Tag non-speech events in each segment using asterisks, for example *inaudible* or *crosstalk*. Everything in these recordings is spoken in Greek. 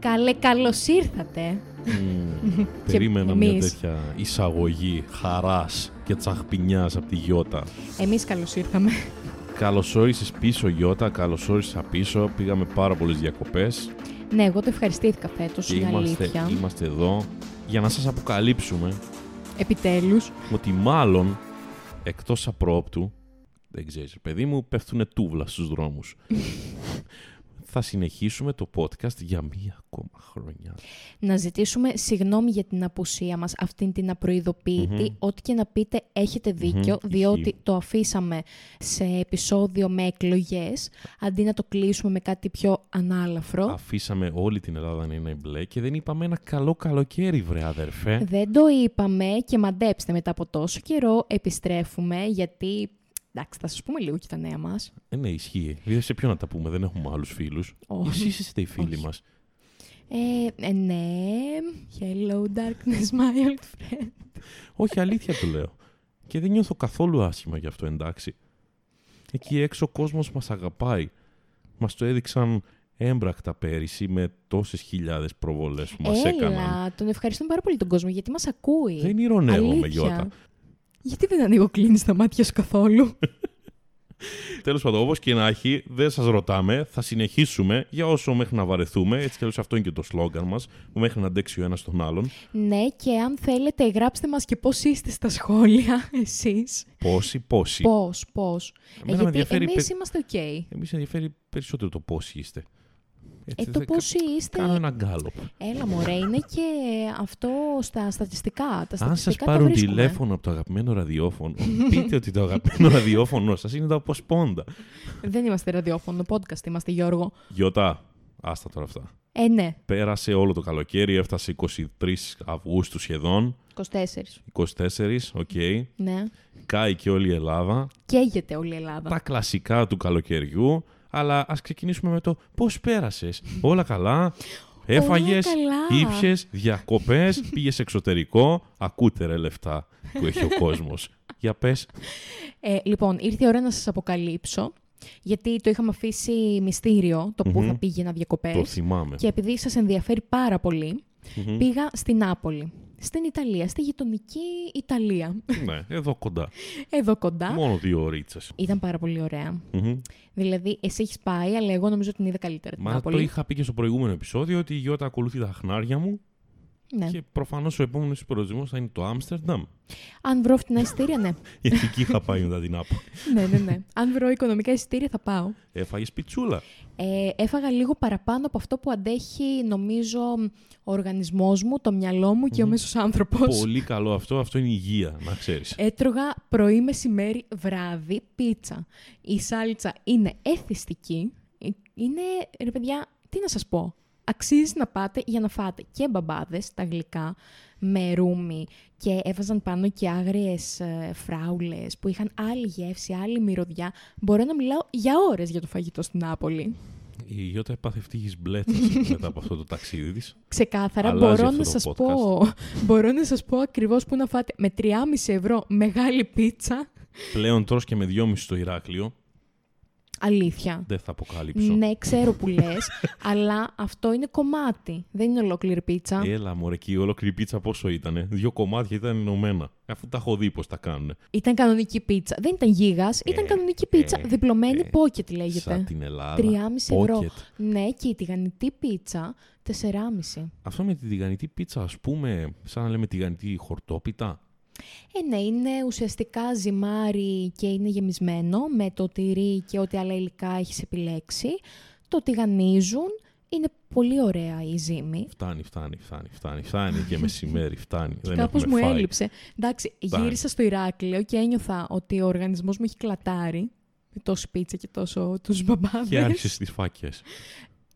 Καλέ, καλώς ήρθατε. Μμμ, Περίμενα μια τέτοια εισαγωγή χαράς και τσαχπινιάς από τη Γιώτα. Εμείς καλώς ήρθαμε. Καλώς όρισες πίσω Γιώτα, καλώς όρισα πίσω. Πήγαμε πάρα πολλές διακοπές ναι, εγώ το ευχαριστήθηκα φέτος, και είναι είμαστε, αλήθεια. είμαστε εδώ για να σας αποκαλύψουμε Επιτέλους. ότι μάλλον εκτός απρόπτου, δεν ξέρεις, παιδί μου, πέφτουνε τούβλα στους δρόμους. *laughs* Θα συνεχίσουμε το podcast για μία ακόμα χρονιά. Να ζητήσουμε συγγνώμη για την απουσία μας, αυτήν την απροειδοποιητη Μμμ. Ό,τι και να πείτε έχετε δίκιο, Μμμ, διότι ισχύει. το αφήσαμε σε επεισόδιο με εκλογές, αντί να το κλείσουμε με κάτι πιο ανάλαφρο. Αφήσαμε όλη την Ελλάδα να είναι μπλε και δεν είπαμε ένα καλό καλοκαίρι, βρε αδερφέ. Δεν το είπαμε και μαντέψτε μετά από τόσο καιρό επιστρέφουμε γιατί... Εντάξει, θα σας πούμε λίγο και τα νέα μας. Ε, ναι, ισχύει. Δηλαδή, σε ποιον να τα πούμε, δεν έχουμε άλλους φίλους. Όχι. Εσείς είστε οι φίλοι Όχι. μας. Ε, ε, ναι. Hello darkness, my old friend. Όχι, αλήθεια το λέω. Και δεν νιώθω καθόλου άσχημα γι' αυτό, εντάξει. Εκεί έξω ο κόσμος μας αγαπάει. Μας το έδειξαν έμπρακτα πέρυσι με τόσες χιλιάδες προβολές που μας έκαναν. Έλα, τον ευχαριστούμε πάρα πολύ τον κόσμο γιατί μας ακούει. Δεν ηρωνεύομαι, Αλήθεια. Γιώτα. Γιατί δεν ανοίγω κλείνεις τα μάτια σου καθόλου; *laughs* Τέλος πάντων, όπως και να έχει, δεν σας ρωτάμε. Θα συνεχίσουμε για όσο μέχρι να βαρεθούμε. Έτσι κι αλλιώς αυτό είναι και το σλόγγαν μας. Που μέχρι να αντέξει ο ένας τον άλλον. ναι, και αν θέλετε γράψτε μας και πώς είστε στα σχόλια *laughs* εσείς. Πόσοι, πόσοι. Πώς, πώς. Ε, Εμένα με γιατί ενδιαφέρει εμείς πε- είμαστε οκ. Εμείς ενδιαφέρει περισσότερο το πόσοι είστε. Ε, Έτσι, το δεν- πόσοι είστε... Κάνω ένα γκάλοπ. Έλα μωρέ, είναι και αυτό στα στατιστικά. Τα Αν σας στατιστικά τα πάρουν βρίσκουμε. τηλέφωνο από το αγαπημένο ραδιόφωνο, *laughs* πείτε ότι το αγαπημένο ραδιόφωνο σας είναι το αποσπόντα. Δεν είμαστε ραδιόφωνο, podcast είμαστε Γιώργο. Γιώτα, άστα τώρα αυτά. Ε, ναι, Πέρασε όλο το καλοκαίρι, έφτασε 23 Αυγούστου σχεδόν. 24. 24, οκ. Ναι. Κάει και όλη η Ελλάδα. Καίγεται όλη η Ελλάδα. Τα κλασικά του καλοκαιριού. Αλλά ας ξεκινήσουμε με το πώς πέρασες. Όλα καλά. Έφαγες, καλά. ήπιες, διακοπές, *laughs* πήγες εξωτερικό. Ακούτε ρε λεφτά που έχει ο κόσμος. Για πες. Ε, λοιπόν, ήρθε η ώρα να σας αποκαλύψω, γιατί το είχαμε αφήσει μυστήριο, το που Μμμ. θα πήγαινα διακοπές. Το θυμάμαι. Και επειδή σας ενδιαφέρει πάρα πολύ, Μμμ. πήγα στην Νάπολη. Στην Ιταλία, στη γειτονική Ιταλία. Ναι, εδώ κοντά. Εδώ κοντά. Μόνο δύο ωρίτσες. Ήταν πάρα πολύ ωραία. Μμμ. Δηλαδή, εσύ έχεις πάει, αλλά εγώ νομίζω την είδα καλύτερα την Μα Νάπολη. το είχα πει και στο προηγούμενο επεισόδιο ότι η Γιώτα ακολουθεί τα χνάρια μου Ναι. και προφανώς ο επόμενος προορισμός θα είναι το Άμστερνταμ. Αν βρω φτηνά εισιτήρια, ναι. Γιατί εκεί είχα πάει μετά την Άπολη. *laughs* ναι, ναι, ναι. Αν βρω οικονομικά εισιτήρια, θα πάω. Έφαγες πιτσούλα. Ε, έφαγα λίγο παραπάνω από αυτό που αντέχει, νομίζω, ο οργανισμός μου, το μυαλό μου και ο μέσος άνθρωπος. Πολύ καλό αυτό. Αυτό είναι υγεία, να ξέρεις. Έτρωγα πρωί, μεσημέρι, βράδυ πίτσα. Η σάλτσα είναι εθιστική. Ε, Είναι, ρε παιδιά, τι να σας πω. Αξίζει να πάτε για να φάτε και μπαμπάδες, τα γλυκά, με ρούμι και έβαζαν πάνω και άγριες ε, φράουλες που είχαν άλλη γεύση, άλλη μυρωδιά. Μπορώ να μιλάω για ώρες για το φαγητό στην Νάπολη. Η Γιώτα έπαθε ευτύχης μπλέτσας *laughs* μετά από αυτό το ταξίδι της. Ξεκάθαρα Αλλάζει μπορώ αυτό να, το σας podcast. πω, μπορώ να σας πω ακριβώς που να φάτε με 3,5 ευρώ μεγάλη πίτσα. Πλέον τρως και με 2,5 στο Ηράκλειο. Αλήθεια. Δεν θα αποκαλύψω. Ναι, ξέρω που λες, *laughs* αλλά αυτό είναι κομμάτι. Δεν είναι ολόκληρη πίτσα. Έλα, μωρέ, και η ολόκληρη πίτσα πόσο ήτανε; Δύο κομμάτια ήταν ενωμένα. Αφού τα έχω δει πώς τα κάνουν. Ήταν κανονική πίτσα. Δεν ήταν γίγας, ήταν Ε, κανονική πίτσα. ε, διπλωμένη ε, pocket λέγεται. Σαν την Ελλάδα. 3,5 ευρώ. Pocket. Ναι, και η τηγανιτή πίτσα 4,5. Αυτό με τη τηγανιτή πίτσα, ας πούμε, σαν να λέμε τηγανιτή χορτόπιτα; Ε, ναι, είναι ουσιαστικά ζυμάρι και είναι γεμισμένο με το τυρί και ό,τι άλλα υλικά έχεις επιλέξει. Το τηγανίζουν. Είναι πολύ ωραία η ζύμη. Φτάνει, φτάνει, φτάνει, φτάνει. Φτάνει και μεσημέρι, φτάνει. Δεν Κάπως μου έχουμε φάει. έλειψε. Εντάξει, Φτάνει. γύρισα στο Ηράκλειο και ένιωθα ότι ο οργανισμός μου έχει κλατάρει με τόση πίτσα και τόσο τους μπαμπάδες. Και άρχισε στις φάκες.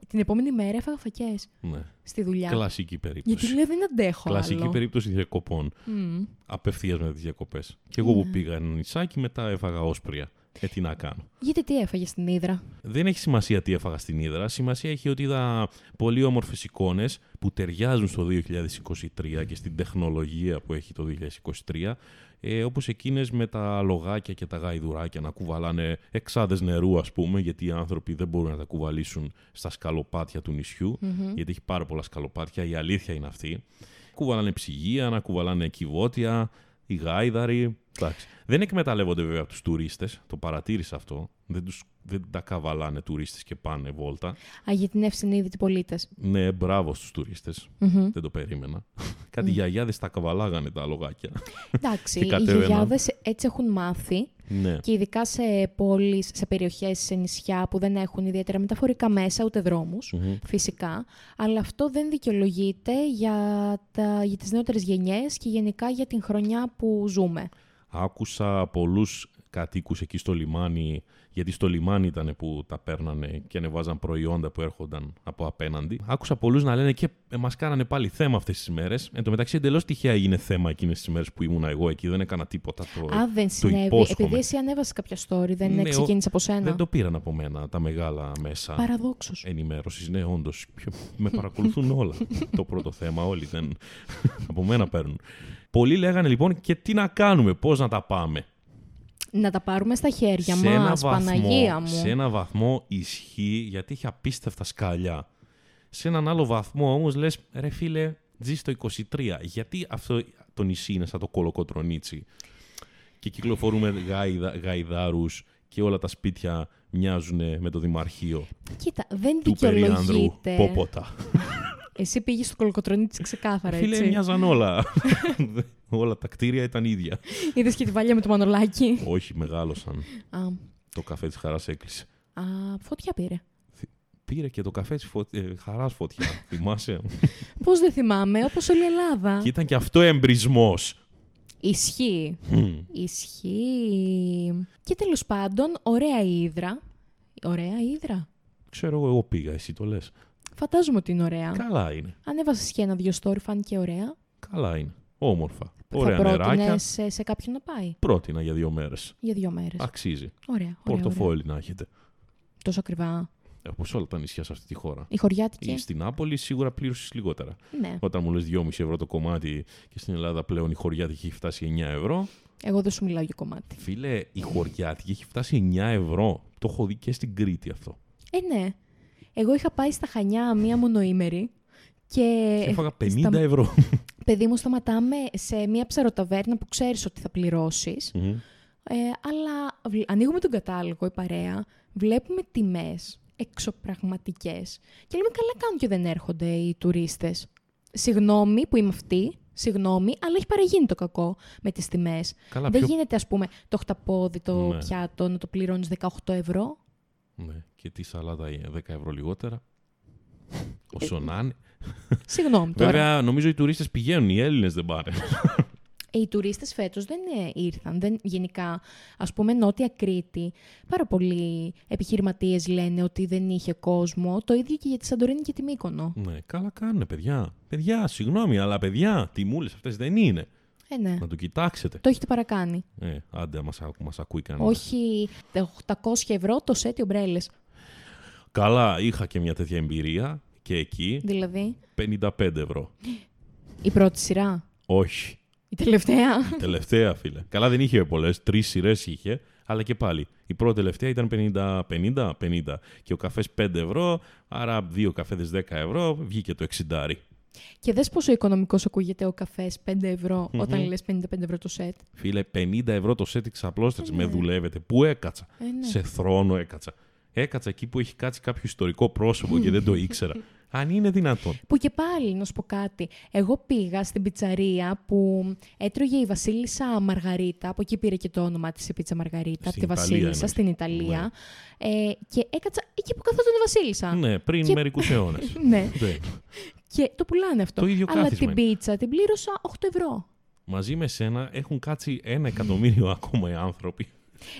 Την επόμενη μέρα έφαγα φακές Ναι. στη δουλειά. Κλασική περίπτωση. Γιατί λέω δεν αντέχω Κλασική άλλο. περίπτωση διακοπών. Μμ. Απευθείας με τις διακοπές. Και εγώ που Ναι. πήγα ένα νησάκι, μετά έφαγα όσπρια. Ε, τι να κάνω. Γιατί τι έφαγες στην Ήδρα; Δεν έχει σημασία τι έφαγα στην Ήδρα. Σημασία έχει ότι είδα πολύ όμορφες εικόνες που ταιριάζουν στο 2023 και στην τεχνολογία που έχει το 2023. Ε, όπως εκείνες με τα λογάκια και τα γαϊδουράκια να κουβαλάνε εξάδες νερού ας πούμε γιατί οι άνθρωποι δεν μπορούν να τα κουβαλήσουν στα σκαλοπάτια του νησιου γιατί έχει πάρα πολλά σκαλοπάτια, η αλήθεια είναι αυτή. Κουβαλάνε ψυγεία, να κουβαλάνε κυβότια, οι γάιδαροι. Εντάξει. Δεν εκμεταλλεύονται βέβαια από τους τουρίστες. Το παρατήρησα αυτό. Δεν, τους, δεν τα καβαλάνε τουρίστες και πάνε βόλτα. Α, γιατί είναι ευσυνείδητοι πολίτες. Ναι, μπράβο στους τουριστε Δεν το περίμενα. *laughs* Κάτι γιαγιάδες τα καβαλάγανε τα λογάκια. Εντάξει, *laughs* Και οι κατέβαιναν. γιαγιάδες έτσι έχουν μάθει. ναι. Και ειδικά σε πόλεις, σε περιοχές, σε νησιά που δεν έχουν ιδιαίτερα μεταφορικά μέσα, ούτε δρόμους, Μμμ. φυσικά. Αλλά αυτό δεν δικαιολογείται για, τα, για τις νεότερες γενιές και γενικά για την χρονιά που ζούμε. Άκουσα πολλούς κατοίκους εκεί στο λιμάνι, γιατί στο λιμάνι ήταν που τα παίρνανε και ανεβάζαν προϊόντα που έρχονταν από απέναντι. Άκουσα πολλούς να λένε και ε, μας κάνανε πάλι θέμα αυτές τις μέρες. Εν τω μεταξύ εντελώς τυχαία έγινε θέμα εκείνες τις μέρες που ήμουνα εγώ εκεί, δεν έκανα τίποτα. Το, Α, δεν το συνέβη. υπόσχομαι. Επειδή εσύ ανέβασε κάποια story, δεν Ναι, ο- ξεκίνησε από σένα. Δεν το πήραν από μένα τα μεγάλα μέσα Παραδόξως. ενημέρωσης. Ναι, όντως. Με παρακολουθούν όλα. το πρώτο θέμα, όλοι δεν. *laughs* από μένα παίρνουν. Πολλοί λέγανε λοιπόν και τι να κάνουμε, πώς να τα πάμε; Να τα πάρουμε στα χέρια σε ένα μας, βαθμό, Παναγία μου. Σε ένα βαθμό ισχύει γιατί έχει απίστευτα σκαλιά. Σε έναν άλλο βαθμό όμως λες, ρε φίλε, ζει στο 23. Γιατί αυτό το νησί είναι σαν το κολοκοτρονίτσι; Και κυκλοφορούμε γάιδα, γαϊδάρους και όλα τα σπίτια μοιάζουν με το Δημαρχείο Κοίτα, δεν του Περιάνδρου δικαιολογείται. Πόποτα. *laughs* Εσύ πήγες στο κολοκοτρονίτσι ξεκάθαρα, Φίλε, έτσι. μοιάζαν όλα. *laughs* όλα τα κτίρια ήταν ίδια. Είδες και τη βαλιά με το μανολάκι. Όχι, μεγάλωσαν. Α, Το καφέ της Χαράς έκλεισε. α, φωτιά πήρε. Πήρε και το καφέ της φω... ε, Χαράς φωτιά. *laughs* Θυμάσαι; Πώς δεν θυμάμαι, όπως όλη η Ελλάδα. και ήταν και αυτό εμπρισμός. Ισχύει. Μμμ. Ισχύει. Και τέλος πάντων, ωραία η Ήδρα. Ωραία η Ήδρα. Ξέρω εγώ, εγώ πήγα, εσύ το λες. Φαντάζομαι ότι είναι ωραία. Καλά είναι. Ανέβασες και ένα-δυο story, φάνηκε ωραία. Καλά είναι. Όμορφα. Ωραία θα νεράκια. πρότεινες σε, σε κάποιον να πάει; Πρότεινα για δύο μέρες. για δύο μέρες. Αξίζει. Ωραία, ωραία, ωραία. Πορτοφόλι να έχετε. Τόσο ακριβά. Όπως όλα τα νησιά σε αυτή τη χώρα. Η χωριάτικη. Ή στην Νάπολη σίγουρα πλήρωσες λιγότερα. Ναι. Όταν μου λες 2,5 ευρώ το κομμάτι και στην Ελλάδα πλέον η χωριάτικη έχει φτάσει 9 ευρώ. Εγώ δεν σου μιλάω για κομμάτι. Φίλε, η χωριάτικη έχει φτάσει 9 ευρώ. Το έχω δει και στην Κρήτη αυτό. Ε, ναι. Εγώ είχα πάει στα Χανιά μία μονοήμερη και Και έφαγα 50 στα- ευρώ. παιδί μου σταματάμε σε μία ψαροταβέρνα που ξέρεις ότι θα πληρώσεις. Μμμ. Ε, αλλά βλ- ανοίγουμε τον κατάλογο, η παρέα, βλέπουμε τιμές εξωπραγματικές και λέμε καλά κάνουν και δεν έρχονται οι τουρίστες. Συγγνώμη που είμαι αυτή, συγγνώμη, αλλά έχει παραγίνει το κακό με τις τιμές. Καλά, δεν πιο... γίνεται, ας πούμε, το χταπόδι, το Ναι. πιάτο να το πληρώνεις 18 ευρώ. Ναι. Και τι σαλάτα είναι, 10 ευρώ λιγότερα. Όσο να είναι. Συγγνώμη τώρα. Βέβαια, νομίζω οι τουρίστες πηγαίνουν, οι Έλληνες δεν πάνε. Ε, οι τουρίστες φέτος δεν ε, ήρθαν. Δεν, γενικά, ας πούμε, Νότια Κρήτη, πάρα πολλοί επιχειρηματίες λένε ότι δεν είχε κόσμο. Το ίδιο και για τη Σαντορίνη και τη Μύκονο. ναι, καλά κάνουν, παιδιά. Παιδιά, συγγνώμη, αλλά παιδιά, τιμούλες αυτές δεν είναι. Ε, ναι. Να το κοιτάξετε. Το έχετε παρακάνει. Ε, άντε, μας, ακού- μας ακούει κανένα. Όχι τα 800 ευρώ το σετ οι ομπρέλες. Καλά, είχα και μια τέτοια εμπειρία και εκεί Δηλαδή, 55 ευρώ. η πρώτη σειρά; Όχι. Η τελευταία; Η τελευταία, φίλε. Καλά, δεν είχε πολλές. Τρεις σειρές είχε, αλλά και πάλι. Η πρώτη τελευταία ήταν 50, 50, 50. Και ο καφές 5 ευρώ, άρα δύο καφέδες 10 ευρώ, βγήκε το 60. Και δες πόσο οικονομικός ακούγεται ο καφές 5 ευρώ όταν λες 55 ευρώ το σετ; Φίλε, 50 ευρώ το σετ εξαπλώστρες. Με ναι. δουλεύετε. Πού έκατσα; Ε, ναι. Σε θρόνο έκατσα. Έκατσα εκεί που έχει κάτσει κάποιο ιστορικό πρόσωπο και δεν το ήξερα. *laughs* Αν είναι δυνατόν. Που και πάλι, να σου πω κάτι. Εγώ πήγα στην πιτσαρία που έτρωγε η Βασίλισσα Μαργαρίτα. Από εκεί πήρε και το όνομα της η πίτσα Μαργαρίτα. Στην από τη Ιταλία Βασίλισσα, εννοείς. στην Ιταλία. Ε, και έκατσα εκεί που καθόταν η Βασίλισσα. ναι, πριν Και- μερικούς αιώνες. *laughs* ναι. *laughs* Και το πουλάνε αυτό. Το ίδιο Αλλά κάθισμα την είναι. πίτσα την πλήρωσα 8 ευρώ. Μαζί με σένα έχουν κάτσει ένα εκατομμύριο *laughs* ακόμα οι άνθρωποι.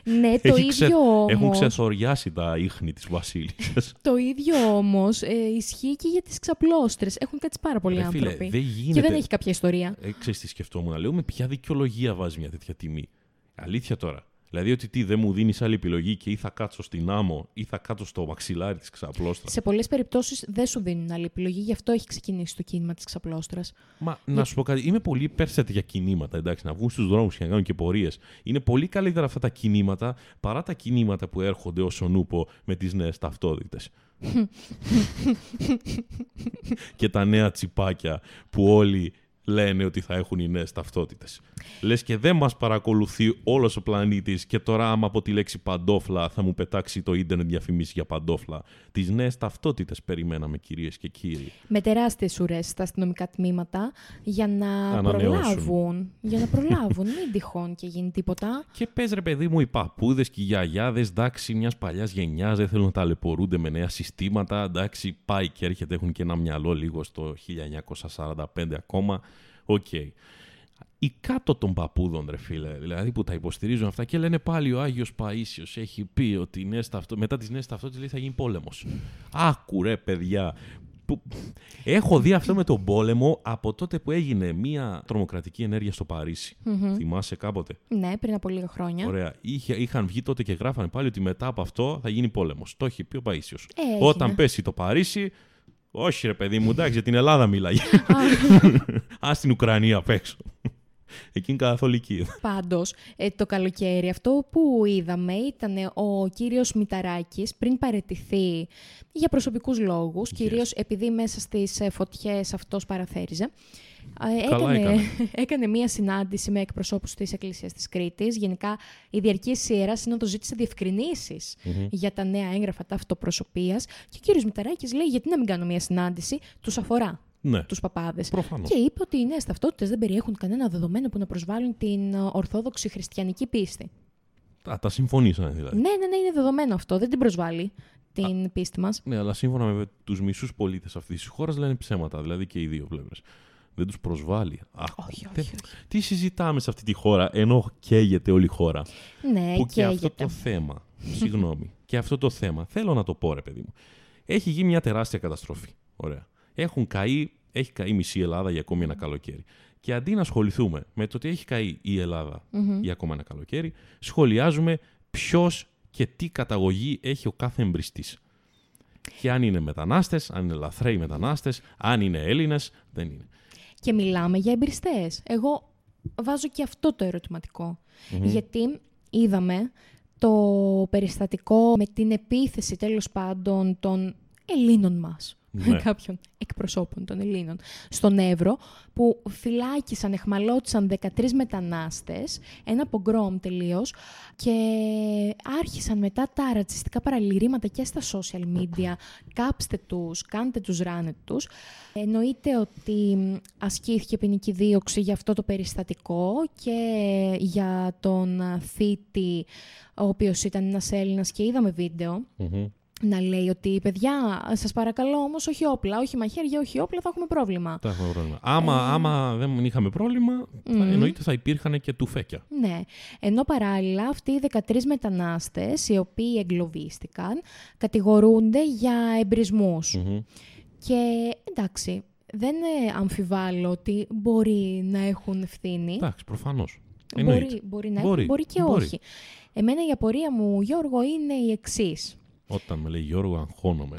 Ναι, το Έχει ξε- ίδιο Έχουν όμως, ξεθοριάσει τα ίχνη της βασίλισσας. το ίδιο όμως ε, ισχύει και για τις ξαπλώστρες. Έχουν κάτσει πάρα πολλοί Ρε φίλε, άνθρωποι. δεν Και γίνεται. δεν έχει κάποια ιστορία. Ε, ξέρεις τι σκεφτόμουν. Λέω με ποια δικαιολογία βάζει μια τέτοια τιμή. Αλήθεια τώρα. Δηλαδή ότι τι δεν μου δίνεις άλλη επιλογή και ή θα κάτσω στην άμμο ή θα κάτσω στο μαξιλάρι της ξαπλώστρας. Σε πολλές περιπτώσεις δεν σου δίνουν άλλη επιλογή, γι' αυτό έχει ξεκινήσει το κίνημα της ξαπλώστρας. Μα να σου πω κάτι, είμαι πολύ υπέρ σε τέτοια κινήματα. Εντάξει, να βγουν στους δρόμους και να κάνουν και πορείες. Είναι πολύ καλύτερα αυτά τα κινήματα παρά τα κινήματα που έρχονται ως ο νούπο με τις νέες ταυτότητες. *laughs* και τα νέα τσιπάκια που όλοι λένε ότι θα έχουν οι νέες ταυτότητες. Λες και δεν μας παρακολουθεί όλος ο πλανήτης και τώρα, άμα από τη λέξη παντόφλα θα μου πετάξει το ίντερνετ διαφημίσεις για παντόφλα. Τις νέες ταυτότητες περιμέναμε, κυρίες και κύριοι. Με τεράστιες ουρές στα αστυνομικά τμήματα για να Ανανεώσουν. προλάβουν. Για να προλάβουν, μην τυχόν και γίνει τίποτα. Και πες ρε παιδί μου, οι παππούδες και οι γιαγιάδες, εντάξει, μιας παλιάς γενιάς δεν θέλουν να ταλαιπωρούνται με νέα συστήματα. Εντάξει, πάει και έρχεται, έχουν και ένα μυαλό λίγο στο 1945 ακόμα. Οκ. Οι κάτω των παππούδων, ρε φίλε, δηλαδή που τα υποστηρίζουν αυτά και λένε πάλι ο Άγιος Παΐσιος έχει πει ότι οι νέες ταυτο... μετά τις νέες ταυτότητες λέει, θα γίνει πόλεμος. Άκου ρε παιδιά, που... Έχω δει αυτό με τον πόλεμο από τότε που έγινε μια τρομοκρατική ενέργεια στο Παρίσι. Θυμάσαι κάποτε; Ναι, πριν από λίγα χρόνια. Ωραία. Είχε, είχαν βγει τότε και γράφανε πάλι ότι μετά από αυτό θα γίνει πόλεμος. Το έχει πει ο Παΐσιος. Ε, έγινε. Όταν πέσει το Παρίσι, όχι ρε παιδί μου, εντάξει, για την Ελλάδα μιλάει. Α την Ουκρανία απ' έξω. Εκείνη καθολική. Πάντως, ε, το καλοκαίρι αυτό που είδαμε ήταν ο κύριος Μηταράκης πριν παρετηθεί για προσωπικούς λόγους, κυρίως επειδή μέσα στις ε, φωτιές αυτός παραθέριζε. Ε, Καλά Έκανε, έκανε. *laughs* έκανε μία συνάντηση με εκπροσώπους της Εκκλησίας της Κρήτης. Γενικά, η Διαρκής Ιερά Σύνοδος ζήτησε διευκρινήσεις για τα νέα έγγραφα ταυτοπροσωπείας και ο κύριος Μηταράκης λέει γιατί να μην κάνω μία συνάντηση, τους αφορά Ναι, τους παπάδες. προφανώς. Και είπε ότι οι νέες ταυτότητες δεν περιέχουν κανένα δεδομένο που να προσβάλλουν την ε, ορθόδοξη χριστιανική πίστη. Α, τα συμφωνήσανε δηλαδή. Ναι, ναι, ναι, είναι δεδομένο αυτό. Δεν την προσβάλλει την πίστη μας. Ναι, αλλά σύμφωνα με τους μισούς πολίτες αυτής της χώρας λένε ψέματα. Δηλαδή και οι δύο πλευρές. Δεν τους προσβάλλει. Αχ, Όχι, τε- όχι, όχι. Τι συζητάμε σε αυτή τη χώρα, ενώ καίγεται όλη η χώρα; Ναι, που και αυτό καίγεται. το θέμα. Συγγνώμη. *laughs* και αυτό το θέμα. Θέλω να το πω, ρε παιδί μου. Έχει γίνει μια τεράστια καταστροφή. Ωραία. Έχουν καεί, έχει καεί μισή Ελλάδα για ακόμη ένα καλοκαίρι. Και αντί να ασχοληθούμε με το ότι έχει καεί η ελλαδα για ακόμα ένα καλοκαίρι, σχολιάζουμε ποιος και τι καταγωγή έχει ο κάθε εμπριστής. Και αν είναι μετανάστες, αν είναι λαθρέοι μετανάστες, αν είναι Έλληνες, δεν είναι. Και μιλάμε για εμπειριστές. Εγώ βάζω και αυτό το ερωτηματικο Γιατί είδαμε το περιστατικό με την επίθεση τέλος πάντων των Ελλήνων μας. Ναι. *laughs* κάποιων εκπροσώπων των Ελλήνων στον Εύρο που φυλάκισαν, εχμαλώτισαν 13 μετανάστες, ένα πογκρόμ τελείως και άρχισαν μετά τα ρατσιστικά παραλυρήματα και στα social media κάψτε τους, κάντε τους, ράνε τους. Εννοείται ότι ασκήθηκε ποινική δίωξη για αυτό το περιστατικό και για τον θήτη ο οποίος ήταν ένας Έλληνας και είδαμε βίντεο Μμμ. Να λέει ότι παιδιά, σας παρακαλώ όμως όχι όπλα, όχι μαχαίρια, όχι όπλα, θα έχουμε πρόβλημα. Τα έχουμε πρόβλημα. Άμα, άμα δεν είχαμε πρόβλημα, θα, εννοείται θα υπήρχαν και τουφέκια. Ναι. Ενώ παράλληλα αυτοί οι 13 μετανάστες οι οποίοι εγκλωβίστηκαν κατηγορούνται για εμπρισμούς. Μμμ. Και εντάξει, δεν ε, αμφιβάλλω ότι μπορεί να έχουν ευθύνη. Εντάξει, προφανώς. Μπορεί, μπορεί να Μπορεί, έχουν, μπορεί και μπορεί. όχι. Εμένα η απορία μου, Γιώργο, είναι η εξής. Όταν με λέει Γιώργο, αγχώνομαι.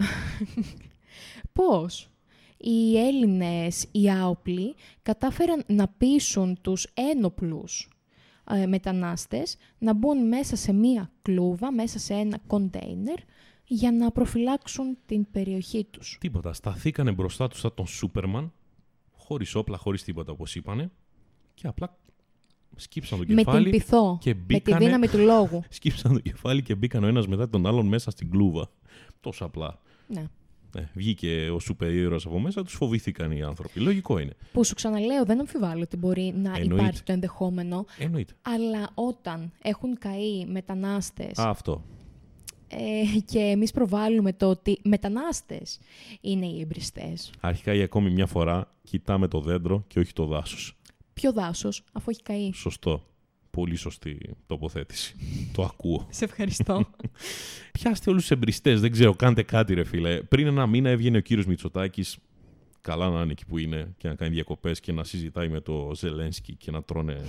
*laughs* Πώς; Οι Έλληνες, οι άοπλοι, κατάφεραν να πείσουν τους ένοπλους ε, μετανάστες να μπουν μέσα σε μία κλούβα, μέσα σε ένα κοντέινερ, για να προφυλάξουν την περιοχή τους. τίποτα. Σταθήκανε μπροστά τους σαν τον Σούπερμαν, χωρίς όπλα, χωρίς τίποτα όπως είπανε, και απλά σκύψαν το Με κεφάλι. την πυθό, και με τη μπήκανε- δύναμη του λόγου. *laughs* Σκύψαν το κεφάλι και μπήκαν ο ένας μετά τον άλλον μέσα στην κλούβα. Τόσο απλά. ναι. Ε, βγήκε ο σούπερ ήρωας από μέσα, τους φοβήθηκαν οι άνθρωποι. Λογικό είναι. Που σου ξαναλέω, δεν αμφιβάλλω ότι μπορεί να Εννοείται. υπάρχει το ενδεχόμενο, Εννοείται. αλλά όταν έχουν καεί μετανάστες Α, αυτό. ε, και εμείς προβάλλουμε το ότι μετανάστες είναι οι εμπριστές. Αρχικά για ακόμη μια φορά κοιτάμε το δέντρο και όχι το δάσος. Ποιο δάσος, αφού έχει καεί. Σωστό. Πολύ σωστή τοποθέτηση. το ακούω. Σε ευχαριστώ. *laughs* Πιάστε όλους τους εμπριστές, δεν ξέρω, κάντε κάτι, ρε φίλε. Πριν ένα μήνα έβγαινε ο κύριος Μητσοτάκης. Καλά να είναι εκεί που είναι και να κάνει διακοπές και να συζητάει με το Ζελένσκι και να τρώνε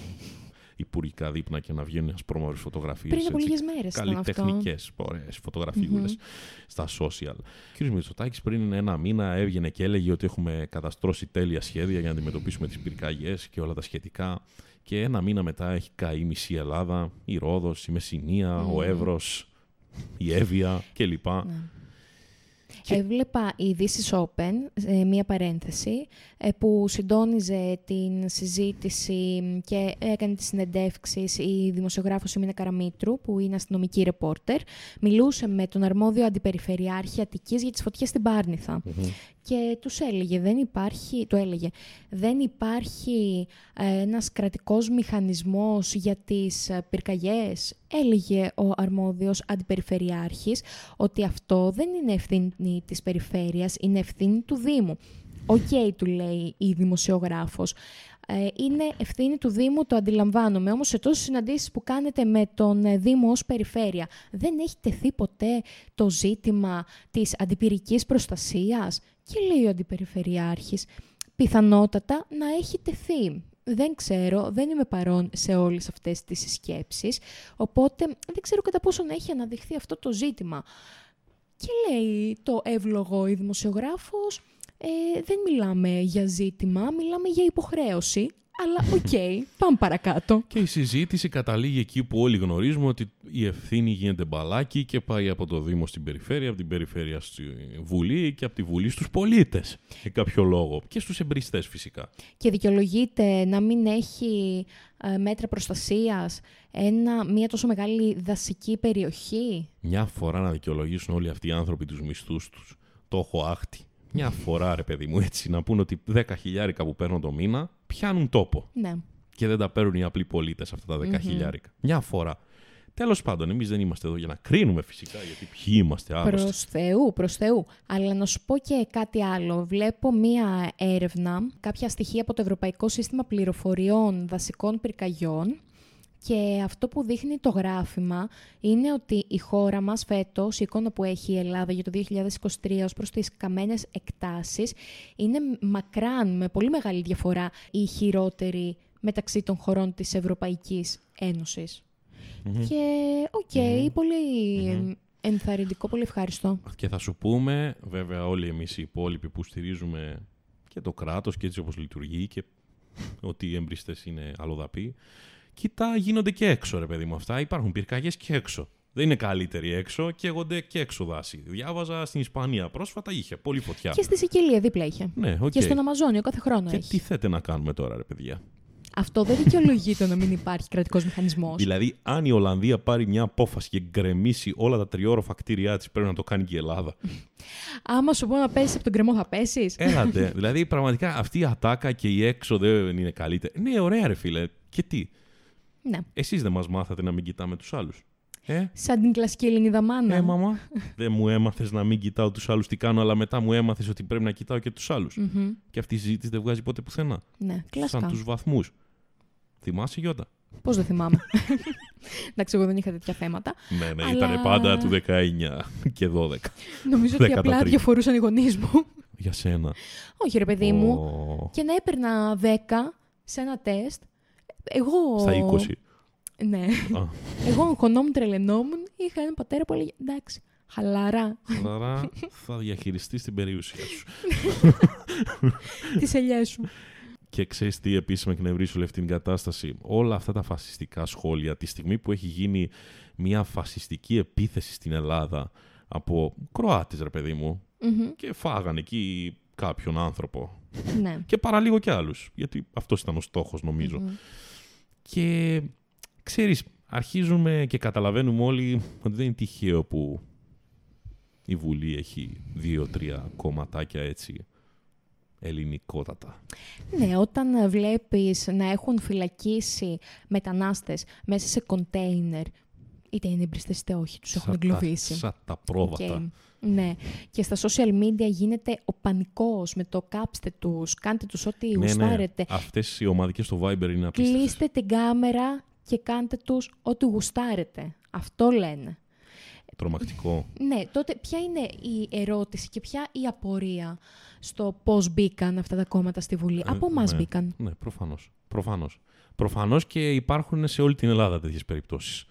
υπουργικά δείπνα και να βγαίνουν ασπρόμαυρε φωτογραφίες. Πριν από λίγες μέρες. Καλλιτεχνικές ωραίες φωτογραφιούλες στα social. Ο κ. Μητσοτάκης πριν ένα μήνα έβγαινε και έλεγε ότι έχουμε καταστρώσει τέλεια σχέδια για να αντιμετωπίσουμε τις πυρκαγιές και όλα τα σχετικά. Και ένα μήνα μετά έχει καεί η μισή Ελλάδα, η Ρόδος, η Μεσσηνία, ο Εύρος, η Εύβοια κλπ. Ναι. Έβλεπα η This Open, μία παρένθεση, ε, που συντόνιζε την συζήτηση και έκανε τις συνεντεύξεις η δημοσιογράφος η Μίνα Καραμίτρου, που είναι αστυνομική ρεπόρτερ. Μιλούσε με τον αρμόδιο αντιπεριφερειάρχη Αττικής για τις φωτιές στην παρνηθα Και τους έλεγε, δεν υπάρχει, το έλεγε, δεν υπάρχει ε, ένας κρατικός μηχανισμός για τις ε, πυρκαγιές. Έλεγε ο αρμόδιος αντιπεριφερειάρχης ότι αυτό δεν είναι ευθύνη της περιφέρειας, είναι ευθύνη του Δήμου. OK, okay, του λέει η δημοσιογράφος. Ε, είναι ευθύνη του Δήμου, το αντιλαμβάνομαι. Όμως σε τόσες συναντήσεις που κάνετε με τον ε, Δήμο ως περιφέρεια, δεν έχει τεθεί ποτέ το ζήτημα της αντιπυρικής προστασίας; Και λέει ο Αντιπεριφερειάρχης, πιθανότατα να έχει τεθεί. Δεν ξέρω, δεν είμαι παρόν σε όλες αυτές τις σκέψεις, οπότε δεν ξέρω κατά πόσο να έχει αναδειχθεί αυτό το ζήτημα. Και λέει το εύλογο η δημοσιογράφος, ε, δεν μιλάμε για ζήτημα, μιλάμε για υποχρέωση. Αλλά OK, okay, πάμε παρακάτω. Και η συζήτηση καταλήγει εκεί που όλοι γνωρίζουμε ότι η ευθύνη γίνεται μπαλάκι και πάει από το Δήμο στην περιφέρεια, από την περιφέρεια στη Βουλή και από τη Βουλή στους πολίτες, για κάποιο λόγο. Και στους εμπρηστές φυσικά. Και δικαιολογείται να μην έχει ε, μέτρα προστασίας ένα, μια τόσο μεγάλη δασική περιοχή; Μια φορά να δικαιολογήσουν όλοι αυτοί οι άνθρωποι τους μισθούς τους. Το έχω άχτη μια φορά, ρε παιδί μου, έτσι, να πούνε ότι 10 χιλιάρικα που παίρνουν το μήνα πιάνουν τόπο. Ναι. Και δεν τα παίρνουν οι απλοί πολίτες αυτά τα 10 χιλιάρικα. Μια φορά. Τέλος πάντων, εμείς δεν είμαστε εδώ για να κρίνουμε φυσικά, γιατί ποιοι είμαστε άρρωστοι. Προς Θεού, προς Θεού. Αλλά να σου πω και κάτι άλλο. Βλέπω μία έρευνα, κάποια στοιχεία από το Ευρωπαϊκό Σύστημα Πληροφοριών Δασικών Πυρκαγιών, και αυτό που δείχνει το γράφημα είναι ότι η χώρα μας φέτος, η εικόνα που έχει η Ελλάδα για το 2023 ως προς τις καμένες εκτάσεις, είναι μακράν, με πολύ μεγάλη διαφορά, η χειρότερη μεταξύ των χωρών της Ευρωπαϊκής Και, οκ, πολύ ενθαρρυντικό, πολύ ευχαριστώ. Και θα σου πούμε, βέβαια όλοι εμείς οι υπόλοιποι που στηρίζουμε και το κράτος και έτσι όπως λειτουργεί και ότι οι εμπριστές είναι αλλοδαποί, Κοίτα, γίνονται και έξω, ρε παιδί μου αυτά. Υπάρχουν πυρκαγιές και έξω. Δεν είναι καλύτεροι έξω, καίγονται και έξω δάση. Διάβαζα στην Ισπανία πρόσφατα, είχε πολύ φωτιά. Και στη Σικελία δίπλα είχε. Ναι, okay. Και στον Αμαζόνιο κάθε χρόνο και έχει. τι θέτε να κάνουμε τώρα, ρε παιδιά. Αυτό δεν δικαιολογείται να μην υπάρχει κρατικός μηχανισμός. Δηλαδή, αν η Ολλανδία πάρει μια απόφαση και γκρεμίσει όλα τα τριώροφα κτίρια της, πρέπει να το κάνει και η Ελλάδα. Άμα σου πω να πέσεις από τον κρεμό, θα πέσεις; Έλατε. δηλαδή, πραγματικά αυτή η ατάκα και η έξω δεν είναι καλύτερη. Ναι, ωραία, ρε φίλε. Και τι; Ναι. Εσείς δεν μας μάθατε να μην κοιτάμε τους άλλους. Ε; Σαν την κλασική Ελληνίδα μάνα. Ε, μαμά. δεν μου έμαθες να μην κοιτάω τους άλλους τι κάνω, αλλά μετά μου έμαθες ότι πρέπει να κοιτάω και τους άλλους. Και αυτή η συζήτηση δεν βγάζει ποτέ πουθενά. Ναι, κλασικά. Σαν τους βαθμούς. Θυμάσαι, Γιώτα; Πώς δεν θυμάμαι. *laughs* Εντάξει, εγώ δεν είχα τέτοια θέματα. Ναι, ναι, αλλά... ήταν πάντα του 19 και 12. Νομίζω ότι απλά διαφορούσαν οι γονείς μου. Για σένα. Όχι, ρε παιδί μου. Και να έπαιρνα 10 σε ένα τεστ εγώ... Στα 20. Ναι. Εγώ χωνόμουν, τρελαινόμουν, είχα έναν πατέρα που έλεγε εντάξει, χαλαρά. Χαλαρά *laughs* θα διαχειριστείς την περιουσία σου. Τις ελιές σου. Και ξέρεις τι επίση με εκνευρίζει όλη αυτή την κατάσταση; Όλα αυτά τα φασιστικά σχόλια, τη στιγμή που έχει γίνει μια φασιστική επίθεση στην Ελλάδα από Κροάτες, ρε παιδί μου, και φάγανε εκεί κάποιον άνθρωπο. Ναι. Και παραλίγο κι άλλους, γιατί αυτός ήταν ο στόχος και ξέρεις, αρχίζουμε και καταλαβαίνουμε όλοι ότι δεν είναι τυχαίο που η Βουλή έχει δύο-τρία κομματάκια έτσι ελληνικότατα. Ναι, όταν βλέπεις να έχουν φυλακίσει μετανάστες μέσα σε κοντέινερ, είτε είναι εμπριστές είτε όχι, τους έχουν εγκλωβίσει. Σαν τα πρόβατα. Ναι, και στα social media γίνεται ο πανικός με το κάψτε τους, κάντε τους ό,τι ναι, ναι. γουστάρετε. Ναι. Αυτές οι ομαδικές στο Viber είναι απίστευτες. Κλείστε την κάμερα και κάντε τους ό,τι γουστάρετε. Αυτό λένε. Τρομακτικό. Ναι, τότε ποια είναι η ερώτηση και ποια η απορία στο πώς μπήκαν αυτά τα κόμματα στη Βουλή; Ε, Από εμάς ναι, μπήκαν. Ναι, προφανώς. προφανώς. Προφανώς και υπάρχουν σε όλη την Ελλάδα τέτοιες περιπτώσεις.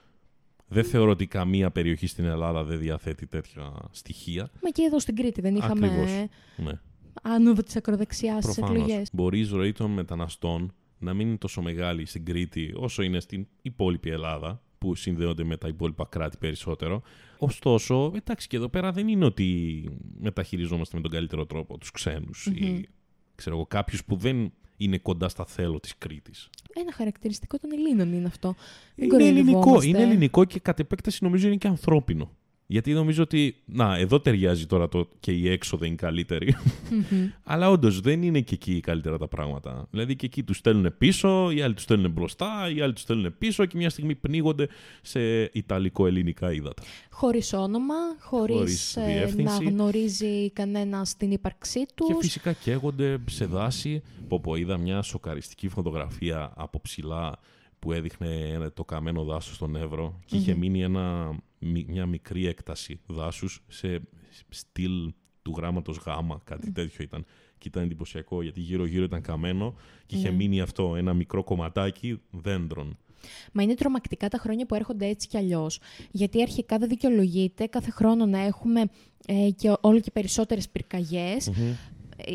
Δεν θεωρώ ότι καμία περιοχή στην Ελλάδα δεν διαθέτει τέτοια στοιχεία. Μα και εδώ στην Κρήτη δεν είχαμε Ακριβώς. Ναι. άνοδο της ακροδεξιάς στι Προφανώς. εκλογές. Μπορείς η ροή των μεταναστών να μην είναι τόσο μεγάλη στην Κρήτη όσο είναι στην υπόλοιπη Ελλάδα, που συνδέονται με τα υπόλοιπα κράτη περισσότερο. Ωστόσο, εντάξει, και εδώ πέρα δεν είναι ότι μεταχειριζόμαστε με τον καλύτερο τρόπο τους ξενους ή ξέρω εγώ, κάποιους που δεν είναι κοντά στα θέλω της Κρήτης. Ένα χαρακτηριστικό των Ελλήνων είναι αυτό. Δεν Είναι ελληνικό, κοροϊδευόμαστε. είναι ελληνικό και κατ' επέκταση νομίζω είναι και ανθρώπινο. Γιατί νομίζω ότι, να, εδώ ταιριάζει τώρα το και η έξοδο είναι καλύτερη. Μμμ. *laughs* Αλλά όντως δεν είναι και εκεί καλύτερα τα πράγματα. Δηλαδή και εκεί τους στέλνουν πίσω, οι άλλοι τους στέλνουν μπροστά, οι άλλοι τους στέλνουν πίσω και μια στιγμή πνίγονται σε Ιταλικό-ελληνικά ύδατα. Χωρίς όνομα, χωρίς, Χωρίς ε, να διεύθυνση. γνωρίζει κανένας την ύπαρξή τους. Και φυσικά καίγονται σε δάση. Πω, πω, είδα μια σοκαριστική φωτογραφία από ψηλά που έδειχνε ένα- το καμένο δάσος στον Εύρο και είχε μείνει ένα, μι- μια μικρή έκταση δάσους σε στυλ του γράμματος γάμα, κάτι τέτοιο ήταν. Και ήταν εντυπωσιακό γιατί γύρω-γύρω ήταν καμένο και είχε Ναι. μείνει αυτό, ένα μικρό κομματάκι δέντρων. Μα είναι τρομακτικά τα χρόνια που έρχονται έτσι κι αλλιώς. Γιατί αρχικά δεν δικαιολογείται κάθε χρόνο να έχουμε ε, και όλο και περισσότερες πυρκαγιές.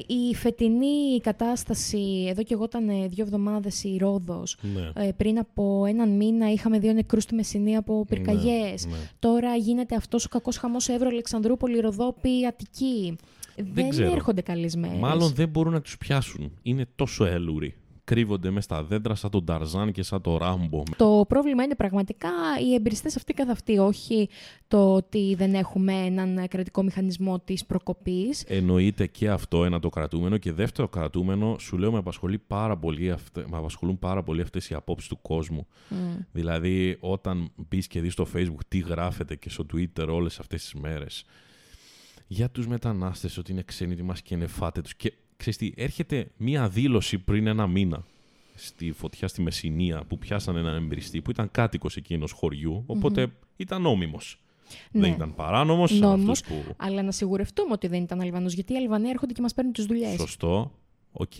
Η φετινή κατάσταση, εδώ και εγώ ήταν ε, δύο εβδομάδες η Ρόδος, Ναι. ε, πριν από έναν μήνα είχαμε δύο νεκρούς στη Μεσσηνία από πυρκαγιές. ναι. Τώρα γίνεται αυτός ο κακός χαμός Εύρο, Αλεξανδρούπολη, Ροδόπη, Αττική. Δεν, ξέρω. έρχονται καλές μέρες. Μάλλον δεν μπορούν να τους πιάσουν. Είναι τόσο έλουροι. Κρύβονται μέσα στα δέντρα σαν τον Ταρζάν και σαν τον Ράμπο. Το πρόβλημα είναι πραγματικά οι εμπειριστές αυτοί καθ' αυτοί, όχι το ότι δεν έχουμε έναν κρατικό μηχανισμό της προκοπής. Εννοείται και αυτό ένα το κρατούμενο. Και δεύτερο κρατούμενο, σου λέω, με, απασχολεί πάρα πολύ αυτε, με απασχολούν πάρα πολύ αυτές οι απόψεις του κόσμου. Δηλαδή, όταν μπεις και δεις στο Facebook τι γράφεται και στο Twitter όλες αυτές τις μέρες για τους μετανάστες, ότι είναι ξένοι, ότι μας κενεφάτε τους. Και ξέρεις τι, έρχεται μία δήλωση πριν ένα μήνα στη φωτιά στη Μεσσηνία που πιάσαν έναν εμπρηστή που ήταν κάτοικος εκείνου χωριού, οπότε ήταν νόμιμος. Ναι. Δεν ήταν παράνομος. σαν Νόμιμος, αυτούς που... Αλλά να σιγουρευτούμε ότι δεν ήταν Αλβανός, γιατί οι Αλβανοί έρχονται και μας παίρνουν τις δουλειές. Σωστό. Οκ.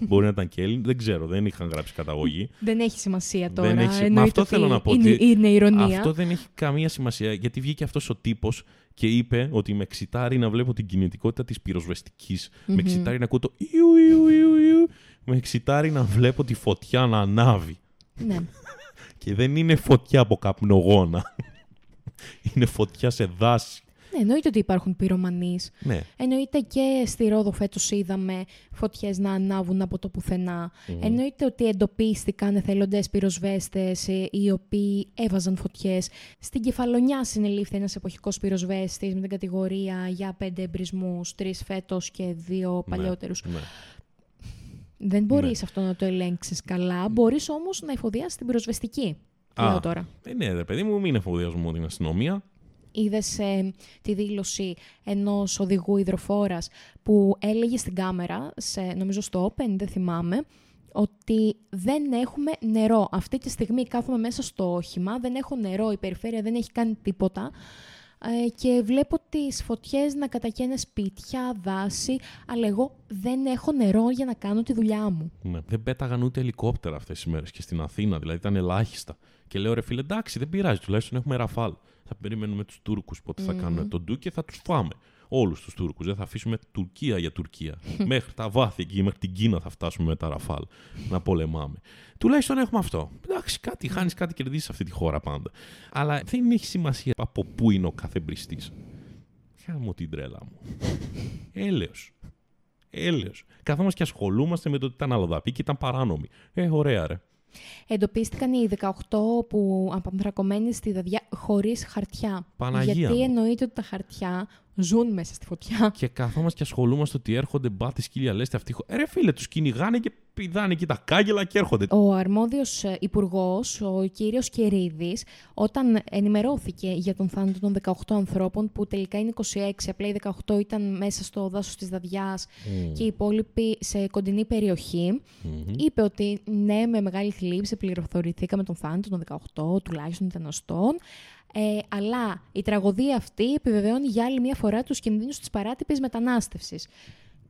Μπορεί να ήταν και Έλληνες. Δεν ξέρω. Δεν είχαν γράψει καταγωγή. Δεν έχει σημασία τώρα. Δεν έχει... Μα Εννοείται αυτό ότι θέλω να πω. Είναι, ότι είναι ειρωνεία. Αυτό δεν έχει καμία σημασία. Γιατί βγήκε αυτός ο τύπος και είπε ότι με εξιτάρει να βλέπω την κινητικότητα της πυροσβεστικής. Με εξιτάρει να ακούω το ιου, ιου, ιου, ιου. Με εξητάρει να βλέπω τη φωτιά να ανάβει. Ναι. *laughs* Και δεν είναι φωτιά από καπνογόνα. *laughs* είναι φωτιά σε δάση. Ναι, εννοείται ότι υπάρχουν πυρομανείς. Ναι. Εννοείται και στη Ρόδο φέτος είδαμε φωτιές να ανάβουν από το πουθενά. Εννοείται ότι εντοπίστηκαν εθελοντές πυροσβέστες ε, οι οποίοι έβαζαν φωτιές. Στην Κεφαλονιά συνελήφθη ένας εποχικός πυροσβέστης με την κατηγορία για πέντε εμπρισμούς, τρεις φέτος και δύο παλιότερους. Ναι. Δεν μπορείς αυτό να το ελέγξεις καλά, μπορείς όμως να εφοδιάσεις την πυροσβεστική. Α. Λέω τώρα. Ε, ναι, ρε παιδί μου, μην εφοδιασμό την αστυνομία. Είδες τη δήλωση ενός οδηγού υδροφόρας που έλεγε στην κάμερα, σε, νομίζω στο Open, δεν θυμάμαι, ότι δεν έχουμε νερό. Αυτή τη στιγμή κάθομαι μέσα στο όχημα, δεν έχω νερό, η περιφέρεια δεν έχει κάνει τίποτα ε, και βλέπω τις φωτιές να κατακαίνε σπίτια, δάση, αλλά εγώ δεν έχω νερό για να κάνω τη δουλειά μου. Ναι. Δεν πέταγαν ούτε ελικόπτερα αυτές τις μέρες και στην Αθήνα, δηλαδή ήταν ελάχιστα. Και λέω ρε φίλε, εντάξει, δεν πειράζει, τουλάχιστον έχουμε ραφάλ. Θα περιμένουμε τους Τούρκους πότε θα κάνουν τον ντου και θα τους φάμε. Όλους τους Τούρκους. Δεν θα αφήσουμε Τουρκία για Τουρκία. *laughs* μέχρι τα βάθη εκεί, μέχρι την Κίνα θα φτάσουμε με τα ραφάλ να πολεμάμε. Τουλάχιστον έχουμε αυτό. Εντάξει, κάτι χάνεις, κάτι κερδίζεις αυτή τη χώρα πάντα. Αλλά δεν έχει σημασία από πού είναι ο κάθε μπριστή. Χάμω την τρέλα μου. *laughs* Έλεος. Έλεος. Καθόμαστε και ασχολούμαστε με το ότι ήταν αλλοδαπή και ήταν παράνομη. Ε, ωραία ρε. Εντοπίστηκαν οι 18 που απανθρακωμένοι στη δαδιά χωρίς χαρτιά. Παναγία Γιατί μου. εννοείται ότι τα χαρτιά ζουν μέσα στη φωτιά. Και καθόμαστε και ασχολούμαστε ότι έρχονται μπάτι σκύλια λέστε αυτοί. χω- Ε, ρε φίλε, τους κυνηγάνε και πηδάνε εκεί τα κάγκελα και έρχονται. Ο αρμόδιος ε, υπουργός, ο κύριος Κερίδης, όταν ενημερώθηκε για τον θάνατο των 18 ανθρώπων, που τελικά είναι 26, απλά οι 18 ήταν μέσα στο δάσος της Δαδιάς και οι υπόλοιποι σε κοντινή περιοχή, είπε ότι ναι, με μεγάλη θλίψη πληροφορηθήκαμε τον θάνατο των 18, τουλάχιστον μεταναστών, ε, αλλά η τραγωδία αυτή επιβεβαιώνει για άλλη μια φορά τους κινδύνους της παράτυπης μετανάστευσης.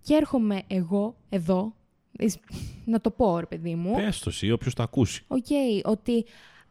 Και έρχομαι εγώ εδώ Εις- Να το πω, ρε παιδί μου. Πες το εσύ, όποιος τα ακούσει. Οκ, ότι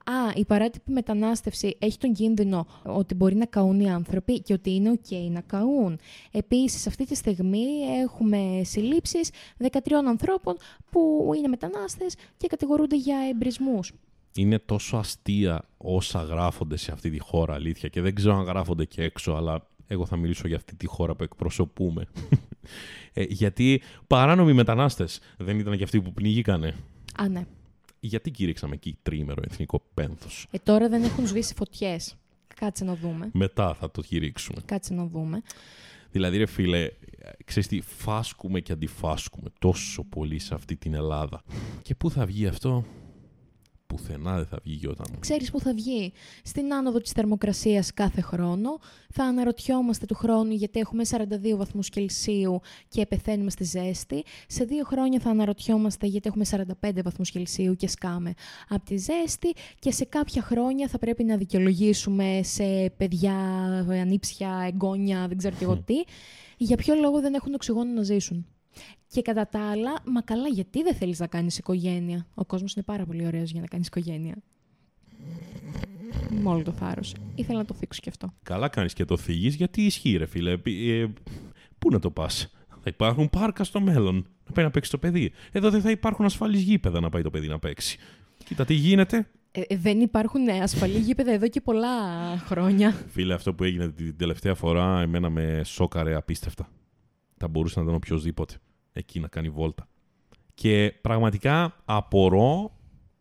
α, η παράτυπη μετανάστευση έχει τον κίνδυνο ότι μπορεί να καούν οι άνθρωποι και ότι είναι οκ να καούν. Επίσης, αυτή τη στιγμή έχουμε συλλήψεις 13 ανθρώπων που είναι μετανάστες και κατηγορούνται για εμπρησμούς. Είναι τόσο αστεία όσα γράφονται σε αυτή τη χώρα, αλήθεια. Και δεν ξέρω αν γράφονται και έξω, αλλά εγώ θα μιλήσω για αυτή τη χώρα που εκπροσωπούμε. *laughs* ε, γιατί παράνομοι μετανάστες δεν ήταν και αυτοί που πνιγήκανε. Α, ναι. Γιατί κήρυξαμε εκεί τρίμερο εθνικό πένθος; Ε, τώρα δεν έχουν σβήσει φωτιές. Κάτσε να δούμε. Μετά θα το κηρύξουμε. Κάτσε να δούμε. Δηλαδή, ρε φίλε, ξέρεις τι, φάσκουμε και αντιφάσκουμε τόσο πολύ σε αυτή την Ελλάδα. Και πού θα βγει αυτό, πουθενά δεν θα βγει γιώτα μου. Ξέρεις που θα βγει; Στην άνοδο της θερμοκρασίας κάθε χρόνο. Θα αναρωτιόμαστε του χρόνου γιατί έχουμε 42 βαθμούς Κελσίου και πεθαίνουμε στη ζέστη. Σε δύο χρόνια θα αναρωτιόμαστε γιατί έχουμε 45 βαθμούς Κελσίου και σκάμε από τη ζέστη. Και σε κάποια χρόνια θα πρέπει να δικαιολογήσουμε σε παιδιά, ανήψια, εγγόνια, δεν ξέρω και εγώ τι, για ποιο λόγο δεν έχουν οξυγόνο να ζήσουν; Και κατά τα άλλα, μα καλά, γιατί δεν θέλεις να κάνεις οικογένεια; Ο κόσμος είναι πάρα πολύ ωραίος για να κάνεις οικογένεια. Με όλο το θάρρος. Ήθελα να το θίξω κι αυτό. Καλά κάνεις και το θίγεις, γιατί ισχύει ρε φίλε. Επί- ε, πού να το πας; Θα υπάρχουν πάρκα στο μέλλον να πάει να παίξει το παιδί. Εδώ δεν θα υπάρχουν ασφαλείς γήπεδα να πάει το παιδί να παίξει. Κοίτα τι γίνεται. Ε, ε, δεν υπάρχουν ε, ασφαλή γήπεδα εδώ και πολλά χρόνια. Φίλε, αυτό που έγινε την τελευταία φορά εμένα με σόκαρε απίστευτα. Θα μπορούσε να ήταν οποιοδήποτε εκεί να κάνει βόλτα. Και πραγματικά απορώ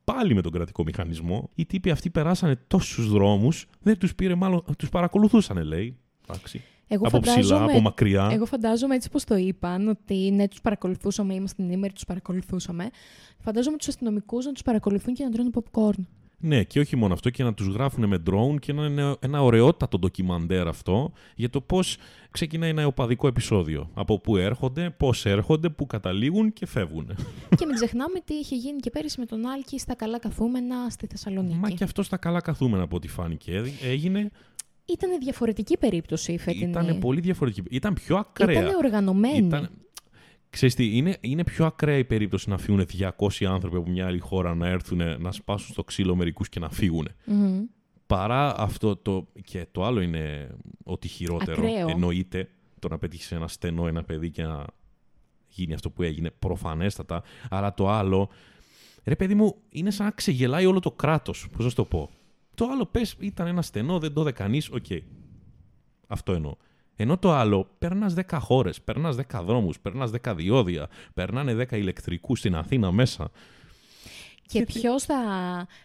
πάλι με τον κρατικό μηχανισμό. Οι τύποι αυτοί περάσανε τόσους δρόμους, δεν τους πήρε μάλλον, τους παρακολουθούσανε λέει. Εντάξει. Εγώ από ψηλά, φαντάζομαι- από μακριά. Εγώ φαντάζομαι έτσι πως το είπαν, ότι ναι, τους παρακολουθούσαμε, είμαστε ενήμεροι, τους παρακολουθούσαμε. Φαντάζομαι τους αστυνομικούς να τους παρακολουθούν και να τρώνε popcorn. Ναι, και όχι μόνο αυτό, και να τους γράφουν με drone και να είναι ένα ωραιότατο ντοκιμαντέρ αυτό για το πώς ξεκινάει ένα οπαδικό επεισόδιο. Από πού έρχονται, πώς έρχονται, πού καταλήγουν και φεύγουν. και μην ξεχνάμε τι είχε γίνει και πέρυσι με τον Άλκη στα καλά καθούμενα στη Θεσσαλονίκη. Μα και αυτό στα καλά καθούμενα από ό,τι φάνηκε. Ε, Έγινε, Ήταν διαφορετική περίπτωση η φετινή. ήταν πολύ διαφορετική. Ήταν πιο ακραία. Ήταν οργανωμένη. Ήταν- Ξέρεις τι, είναι, είναι πιο ακραία η περίπτωση να φύγουν 200 άνθρωποι από μια άλλη χώρα να έρθουν να σπάσουν στο ξύλο μερικούς και να φύγουν. Μμμ. Παρά αυτό το. Και το άλλο είναι ότι χειρότερο. Ακραίο. Εννοείται το να πετύχει ένα στενό ένα παιδί και να γίνει αυτό που έγινε προφανέστατα. Αλλά το άλλο. Ρε παιδί μου, είναι σαν να ξεγελάει όλο το κράτος. Πώς να σου το πω; Το άλλο πες ήταν ένα στενό, δεν το είδε κανείς. Οκ. Αυτό εννοώ. Ενώ το άλλο, περνά 10 χώρες, περνά 10 δρόμους, περνά 10 διόδια, περνάνε 10 ηλεκτρικούς στην Αθήνα μέσα. Και Γιατί- ποιος θα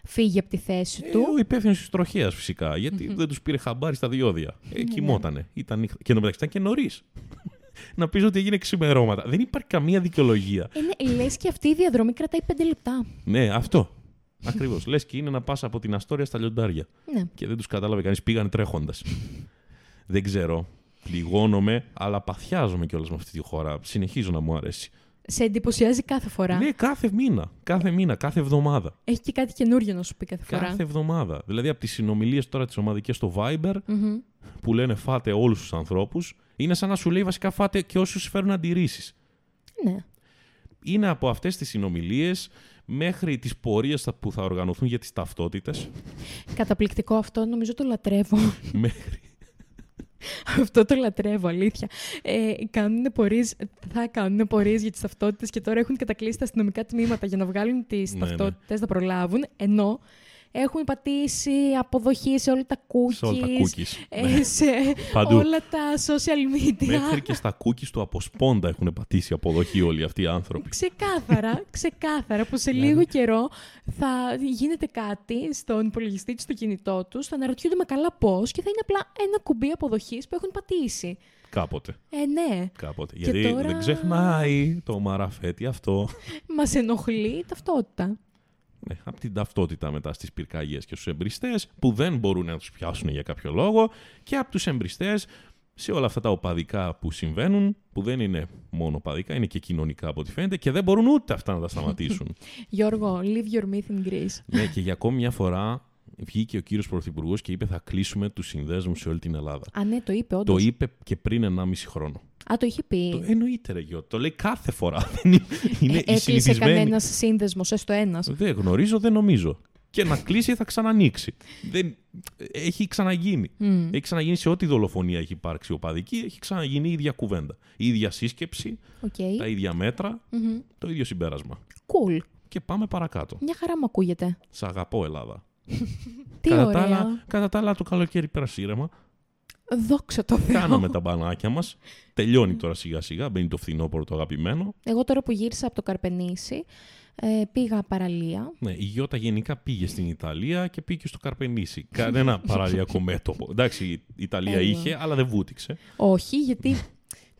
φύγει από τη θέση Ε, του; ο υπεύθυνος της τροχαίας φυσικά. Γιατί δεν τους πήρε χαμπάρι στα διόδια. Ε, κοιμότανε. Ήταν νύχτα. Και εντωμεταξύ ήταν και νωρίς. *laughs* να πεις ότι έγινε ξημερώματα. Δεν υπάρχει καμία δικαιολογία. Είναι, λες και αυτή η διαδρομή κρατάει 5 λεπτά. Ναι, αυτό. Ακριβώς. Λες και είναι να πας από την Αστόρια στα λιοντάρια. Ναι. Και δεν τους κατάλαβε κανείς. Πήγαν τρέχοντας. δεν ξέρω. Πληγώνομαι, αλλά παθιάζομαι κιόλας με αυτή τη χώρα. Συνεχίζω να μου αρέσει. Σε εντυπωσιάζει κάθε φορά; Ναι, κάθε μήνα. Κάθε μήνα, κάθε εβδομάδα. Έχει και κάτι καινούριο να σου πει κάθε φορά. Κάθε εβδομάδα. Δηλαδή από τις συνομιλίες τώρα τις ομαδικές στο Viber, Μμμ. που λένε φάτε όλους τους ανθρώπους, είναι σαν να σου λέει βασικά φάτε και όσου φέρουν αντιρρήσεις. Ναι. Είναι από αυτές τις συνομιλίες μέχρι τις πορείες που θα οργανωθούν για τις ταυτότητες. Καταπληκτικό αυτό, νομίζω το λατρεύω. μέχρι. *laughs* αυτό το λατρεύω, αλήθεια. Ε, κάνουν πορείες, θα κάνουν πορείες για τις ταυτότητες και τώρα έχουν κατακλείσει τα αστυνομικά τμήματα για να βγάλουν τις Ναι, ναι. ταυτότητες, να προλάβουν, ενώ έχουν πατήσει αποδοχή σε όλα τα cookies, σε όλα τα cookies. ε, Ναι. σε Παντού. όλα τα social media. Μέχρι και στα cookies του από σπόντα έχουν πατήσει αποδοχή όλοι αυτοί οι άνθρωποι. Ξεκάθαρα, *laughs* ξεκάθαρα που σε Δηλαδή. λίγο καιρό θα γίνεται κάτι στον υπολογιστή του, στο κινητό του, θα αναρωτιούνται με καλά πώς και θα είναι απλά ένα κουμπί αποδοχής που έχουν πατήσει. Κάποτε. Ε, ναι. Κάποτε. Και Γιατί τώρα- δεν ξεχνάει το μαραφέτη αυτό. *laughs* Μας ενοχλεί η ταυτότητα. Ναι, από την ταυτότητα μετά στις πυρκαγιές και στους εμπριστές που δεν μπορούν να τους πιάσουν για κάποιο λόγο και από τους εμπριστές σε όλα αυτά τα οπαδικά που συμβαίνουν, που δεν είναι μόνο οπαδικά, είναι και κοινωνικά από ό,τι φαίνεται και δεν μπορούν ούτε αυτά να τα σταματήσουν. *laughs* Γιώργο, leave your myth in Greece. ναι, και για ακόμη μια φορά βγήκε ο κύριος Πρωθυπουργός και είπε θα κλείσουμε τους συνδέσμους σε όλη την Ελλάδα. Α, ναι, το είπε, όντως. Το είπε και πριν 1,5 χρόνο. Α, το είχε πει. Το εννοείται, ρε γιο. Το λέει κάθε φορά. *laughs* Δεν είναι είναι Ε, η Έκλεισε συνηθισμένη. κανένας σύνδεσμος, έστω ένας. Δεν γνωρίζω, δεν νομίζω. Και να κλείσει θα ξανανοίξει. Δεν... Έχει ξαναγίνει. Έχει ξαναγίνει σε ό,τι δολοφονία έχει υπάρξει οπαδική, έχει ξαναγίνει η ίδια κουβέντα. Η ίδια σύσκεψη, Οκ. τα ίδια μέτρα, το ίδιο συμπέρασμα. Cool. Και πάμε παρακάτω. Μια χαρά μου ακούγεται. Σ' αγαπώ, Ελλάδα. Τι κατά, ωραία. τα άλλα, κατά τα άλλα, το καλοκαίρι πέρασε ήρεμα. Δόξα τω Θεώ. Κάναμε τα μπανάκια μας. Τελειώνει τώρα σιγά σιγά. Μπαίνει το φθινόπωρο το αγαπημένο. Εγώ τώρα που γύρισα από το Καρπενήσι, ε, πήγα παραλία. Ναι, η Γιώτα γενικά πήγε στην Ιταλία και πήγε στο Καρπενήσι. Κανένα παραλιακό *laughs* μέτωπο. Εντάξει, η Ιταλία Έλα. είχε, αλλά δεν βούτυξε. Όχι, γιατί.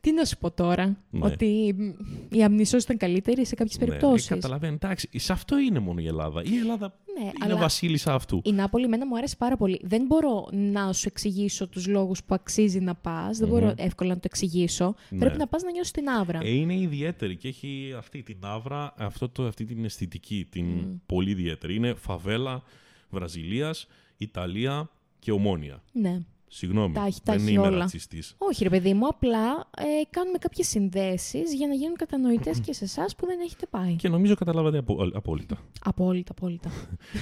Τι να σου πω τώρα, Ναι. ότι μ, η αμνησός ήταν καλύτερη σε κάποιες Ναι, περιπτώσεις. ε, καταλαβαίνω. Εντάξει, σε αυτό είναι μόνο η Ελλάδα. Η Ελλάδα Ναι, είναι αλλά βασίλισσα αυτού. η Νάπολη εμένα μου άρεσε πάρα πολύ. Δεν μπορώ να σου εξηγήσω τους λόγους που αξίζει να πας. Δεν μπορώ εύκολα να το εξηγήσω. Ναι. Πρέπει να πας να νιώσεις την άβρα. Ε, είναι ιδιαίτερη και έχει αυτή την άβρα, αυτό το, αυτή την αισθητική, την πολύ ιδιαίτερη. Είναι φαβέλα Βραζιλίας, Ιταλία και Ομόνια. Ναι. Συγγνώμη, Τα έχει- τα δεν έχει είμαι όλα. ρατσιστής. Όχι ρε παιδί μου, απλά ε, κάνουμε κάποιες συνδέσεις για να γίνουν κατανοητές και σε εσάς που δεν έχετε πάει. Και νομίζω καταλάβατε απο- απόλυτα. Απόλυτα, απόλυτα.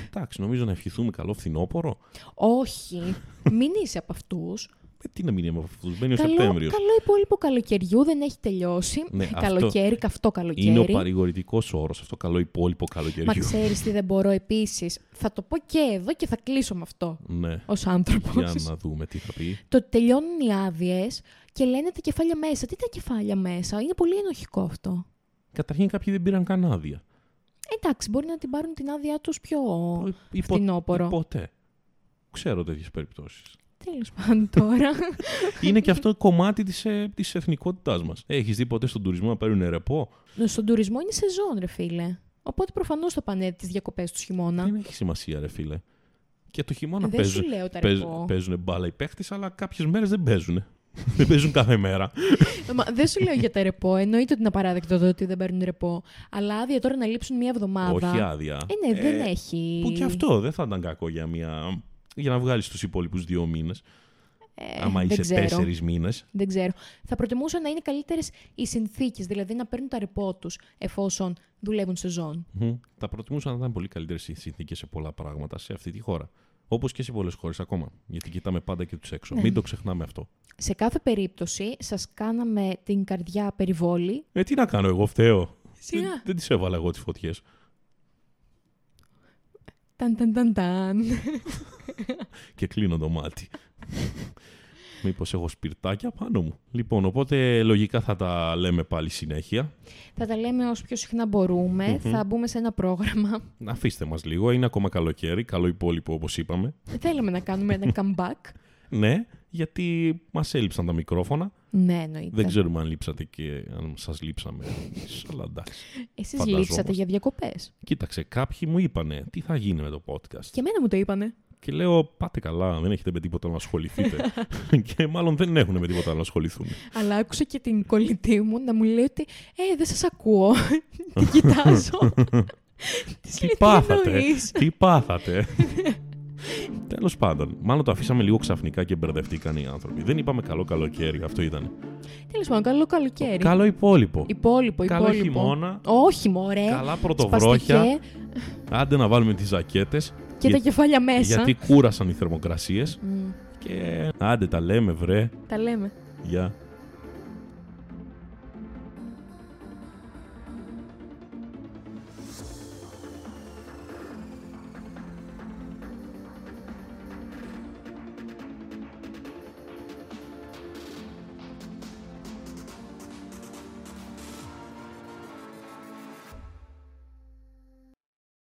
Εντάξει, νομίζω να ευχηθούμε καλό φθινόπωρο. Όχι, μην είσαι από αυτούς. Ε, τι να μην είμαι από αυτούς, μπαίνει ο Καλό, Σεπτέμβριος. καλό υπόλοιπο καλοκαιριού δεν έχει τελειώσει. Ναι, αυτό καλοκαίρι, καυτό καλοκαίρι. Είναι ο παρηγορητικός όρος αυτό, καλό υπόλοιπο Μα καλοκαιριού. ξέρεις τι δεν μπορώ επίσης. Θα το πω και εδώ και θα κλείσω με αυτό Ναι. ως άνθρωπος. Για να δούμε τι θα πει. Το ότι τελειώνουν οι άδειες και λένε τα κεφάλια μέσα. Τι τα κεφάλια μέσα, είναι πολύ ενοχικό αυτό. Καταρχήν κάποιοι δεν πήραν καν άδεια. Εντάξει, μπορεί να την πάρουν την άδειά τους πιο Υπο- φθινόπωρο. Ποτέ. Ξέρω τέτοιες περιπτώσεις. Τέλο πάντων τώρα. Είναι και αυτό κομμάτι της της εθνικότητάς μας. Έχεις δει ποτέ στον τουρισμό να παίρνουν ρεπό; Στον τουρισμό είναι σεζόν, ρε φίλε. Οπότε προφανώς θα πάνε τις διακοπές τους χειμώνα. Δεν έχει σημασία, ρε φίλε. Και το χειμώνα Δεν παίζουν, σου λέω τα παίζ- ρεπό. παίζουν μπάλα οι παίχτες, αλλά κάποιες μέρες δεν παίζουν. *laughs* δεν παίζουν κάθε μέρα. Μα δεν σου λέω για τα ρεπό. Εννοείται ότι είναι απαράδεκτο το ότι δεν παίρνουν ρεπό. Αλλά άδεια τώρα να λείψουν μία εβδομάδα. Όχι άδεια. Ε, ναι, δεν έχει. Που και αυτό δεν θα ήταν κακό για, μια... για να βγάλεις τους υπόλοιπους δύο μήνες. Ε, άμα δεν είσαι ξέρω. τέσσερις μήνες. Δεν ξέρω. Θα προτιμούσα να είναι καλύτερες οι συνθήκες, δηλαδή να παίρνουν τα ρεπό τους εφόσον δουλεύουν σεζόν. Θα προτιμούσα να ήταν πολύ καλύτερες οι συνθήκες σε πολλά πράγματα σε αυτή τη χώρα. Όπως και σε πολλές χώρες ακόμα. Γιατί κοιτάμε πάντα και τους έξω. Ναι. Μην το ξεχνάμε αυτό. Σε κάθε περίπτωση, σας κάναμε την καρδιά περιβόλη. Ε, τι να κάνω εγώ, φταίω. Σιγά. Δεν, δεν τις έβαλα εγώ τις φωτιές. Ταν, ταν, ταν, ταν. Και κλείνω το μάτι. Μήπως έχω σπιρτάκια πάνω μου. Λοιπόν, οπότε λογικά θα τα λέμε πάλι συνέχεια. Θα τα λέμε όσο πιο συχνά μπορούμε. Θα μπούμε σε ένα πρόγραμμα. Αφήστε μας λίγο. Είναι ακόμα καλοκαίρι. Καλό υπόλοιπο όπως είπαμε. Θέλαμε να κάνουμε ένα comeback. Ναι, γιατί μας έλειψαν τα μικρόφωνα. ναι, εννοείται. Δεν ξέρουμε αν λείψατε και αν σας λείψαμε. εμείς, Αλλά εντάξει. Εσείς Φανταζόμαστε. λείψατε για διακοπές. Κοίταξε, κάποιοι μου είπανε τι θα γίνει με το podcast; Και εμένα μου το είπανε. Και λέω, πάτε καλά, δεν έχετε με τίποτα να ασχοληθείτε. *laughs* και μάλλον δεν έχουν με τίποτα να ασχοληθούν. Αλλά άκουσα και την κολλητή μου να μου λέει ότι «Ε, δεν σας ακούω». Την κοιτάζω. *laughs* Της τι λέει, πάθατε, εννοείς;» τι πάθατε; *laughs* Τέλος πάντων, μάλλον το αφήσαμε λίγο ξαφνικά και μπερδευτήκαν οι άνθρωποι. Δεν είπαμε καλό καλοκαίρι, αυτό ήταν. Τέλος πάντων, καλό καλοκαίρι. Καλό υπόλοιπο. Υπόλοιπο, Καλό υπόλοιπο. χειμώνα. Όχι, μωρέ. Καλά πρωτοβρόχια. Σπαστικέ Άντε να βάλουμε τις ζακέτες. και τα κεφάλια μέσα. Γιατί κούρασαν οι θερμοκρασίες. Μμ, Και άντε τα λέμε, βρε. τα λέμε. Γεια.